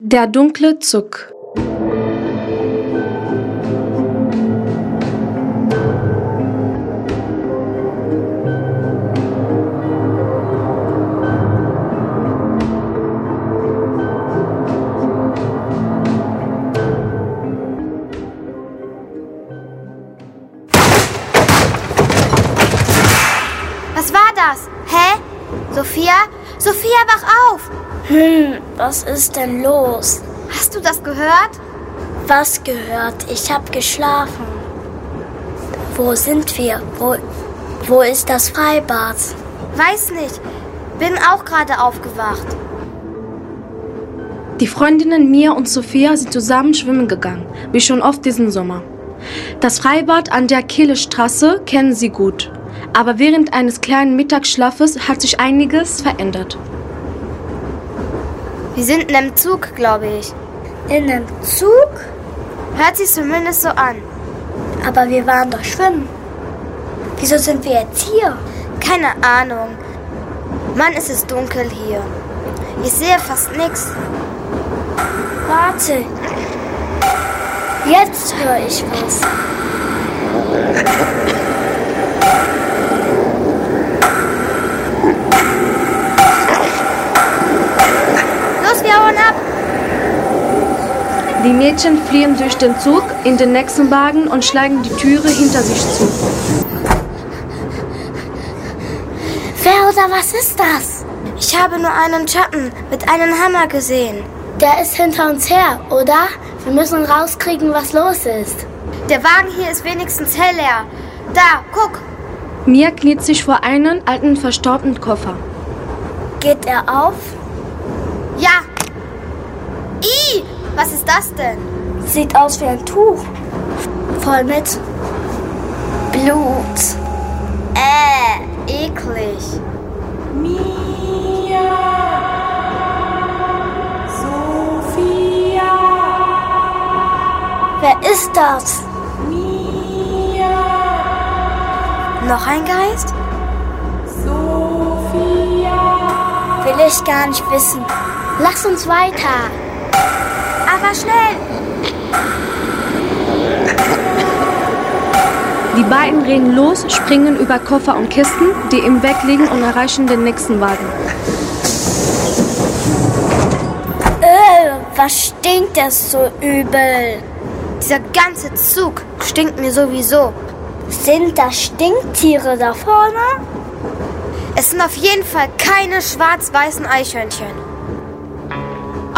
Der dunkle Zug Was war das? Hä? Sophia? Sophia, wach auf! Hm, was ist denn los? Hast du das gehört? Was gehört? Ich hab geschlafen. Wo sind wir? Wo, wo ist das Freibad? Weiß nicht. Bin auch gerade aufgewacht. Die Freundinnen Mia und Sophia sind zusammen schwimmen gegangen, wie schon oft diesen Sommer. Das Freibad an der Kehlestraße kennen sie gut, aber während eines kleinen Mittagsschlafes hat sich einiges verändert. Wir sind in einem Zug, glaube ich. In einem Zug? Hört sich zumindest so an. Aber wir waren doch schwimmen. Wieso sind wir jetzt hier? Keine Ahnung. Mann, ist es dunkel hier. Ich sehe fast nichts. Warte. Jetzt höre ich was. Los, wir hauen ab! Die Mädchen fliehen durch den Zug in den nächsten Wagen und schlagen die Türe hinter sich zu. Wer oder was ist das? Ich habe nur einen Schatten mit einem Hammer gesehen. Der ist hinter uns her, oder? Wir müssen rauskriegen, was los ist. Der Wagen hier ist wenigstens hell leer. Da, guck! Mia kniet sich vor einen alten verstaubten Koffer. Geht er auf? Ja! I! Was ist das denn? Sieht aus wie ein Tuch. Voll mit Blut. Äh, eklig. Wer ist das? Noch ein Geist? Will ich gar nicht wissen. Lass uns weiter. Aber schnell! Die beiden rennen los, springen über Koffer und Kisten, die im Weg liegen und erreichen den nächsten Wagen. Äh, was stinkt das so übel? Dieser ganze Zug stinkt mir sowieso. Sind da Stinktiere da vorne? Es sind auf jeden Fall keine schwarz-weißen Eichhörnchen.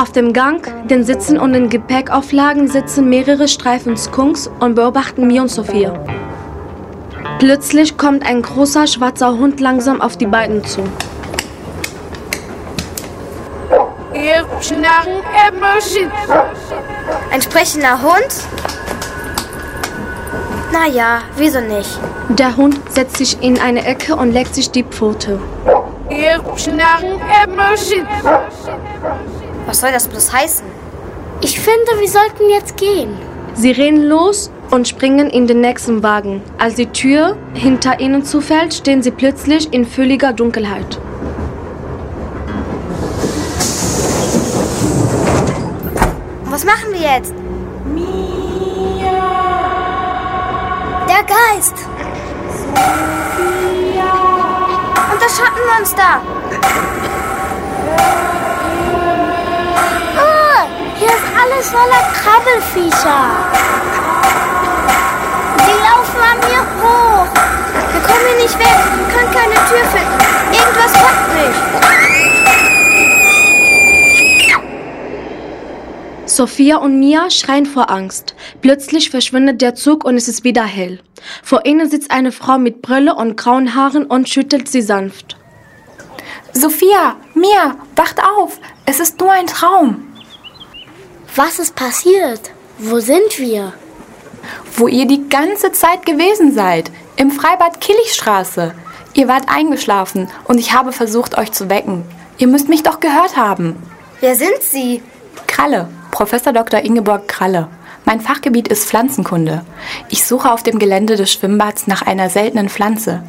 Auf dem Gang, den Sitzen und den Gepäckauflagen sitzen mehrere Streifen Skunks und beobachten Mia und Sophia. Plötzlich kommt ein großer schwarzer Hund langsam auf die beiden zu. Ein sprechender Hund? Naja, wieso nicht? Der Hund setzt sich in eine Ecke und leckt sich die Pfote. Was soll das bloß heißen? Ich finde, wir sollten jetzt gehen. Sie rennen los und springen in den nächsten Wagen. Als die Tür hinter ihnen zufällt, stehen sie plötzlich in völliger Dunkelheit. Was machen wir jetzt? Der Geist. Und das Schattenmonster! Ist alles voller Krabbelfiecher. Sie laufen an mir hoch. Wir kommen hier nicht weg, können keine Tür finden. Irgendwas packt mich. Sophia und Mia schreien vor Angst. Plötzlich verschwindet der Zug und es ist wieder hell. Vor ihnen sitzt eine Frau mit Brille und grauen Haaren und schüttelt sie sanft. Sophia, Mia, wacht auf! Es ist nur ein Traum. Was ist passiert? Wo sind wir? Wo ihr die ganze Zeit gewesen seid. Im Freibad Killichstraße. Ihr wart eingeschlafen und ich habe versucht, euch zu wecken. Ihr müsst mich doch gehört haben. Wer sind Sie? Kralle, Professor Dr. Ingeborg Kralle. Mein Fachgebiet ist Pflanzenkunde. Ich suche auf dem Gelände des Schwimmbads nach einer seltenen Pflanze.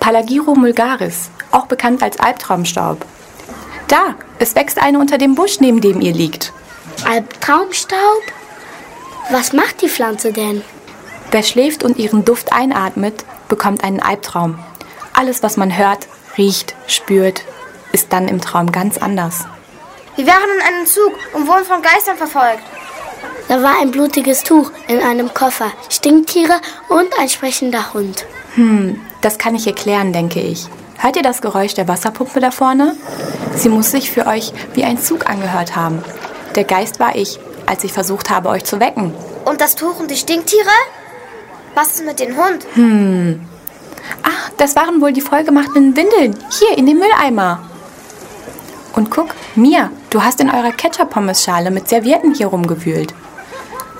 Palagiro mulgaris, auch bekannt als Albtraumstaub. Da, es wächst eine unter dem Busch, neben dem ihr liegt. Albtraumstaub? Was macht die Pflanze denn? Wer schläft und ihren Duft einatmet, bekommt einen Albtraum. Alles, was man hört, riecht, spürt, ist dann im Traum ganz anders. Wir waren in einem Zug und wurden von Geistern verfolgt. Da war ein blutiges Tuch in einem Koffer, Stinktiere und ein sprechender Hund. Hm, das kann ich erklären, denke ich. Hört ihr das Geräusch der Wasserpumpe da vorne? Sie muss sich für euch wie ein Zug angehört haben. Der Geist war ich, als ich versucht habe, euch zu wecken. Und das Tuch und die Stinktiere? Was ist mit dem Hund? Hm. Ach, das waren wohl die vollgemachten Windeln. Hier in dem Mülleimer. Und guck, Mia, du hast in eurer Ketchup-Pommes-Schale mit Servietten hier rumgewühlt.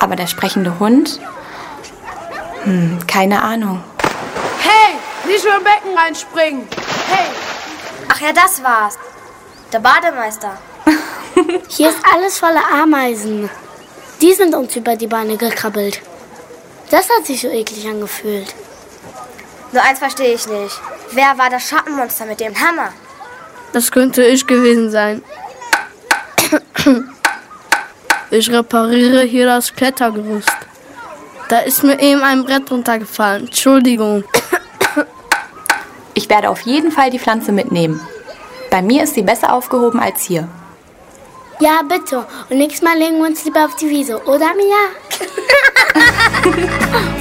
Aber der sprechende Hund? Hm, keine Ahnung. Hey, nicht nur im Becken reinspringen. Hey. Ach ja, das war's. Der Bademeister. Hier ist alles voller Ameisen. Die sind uns über die Beine gekrabbelt. Das hat sich so eklig angefühlt. Nur eins verstehe ich nicht. Wer war das Schattenmonster mit dem Hammer? Das könnte ich gewesen sein. Ich repariere hier das Klettergerüst. Da ist mir eben ein Brett runtergefallen. Entschuldigung. Ich werde auf jeden Fall die Pflanze mitnehmen. Bei mir ist sie besser aufgehoben als hier. Ja, bitte. Und nächstes Mal legen wir uns lieber auf die Wiese, oder Mia?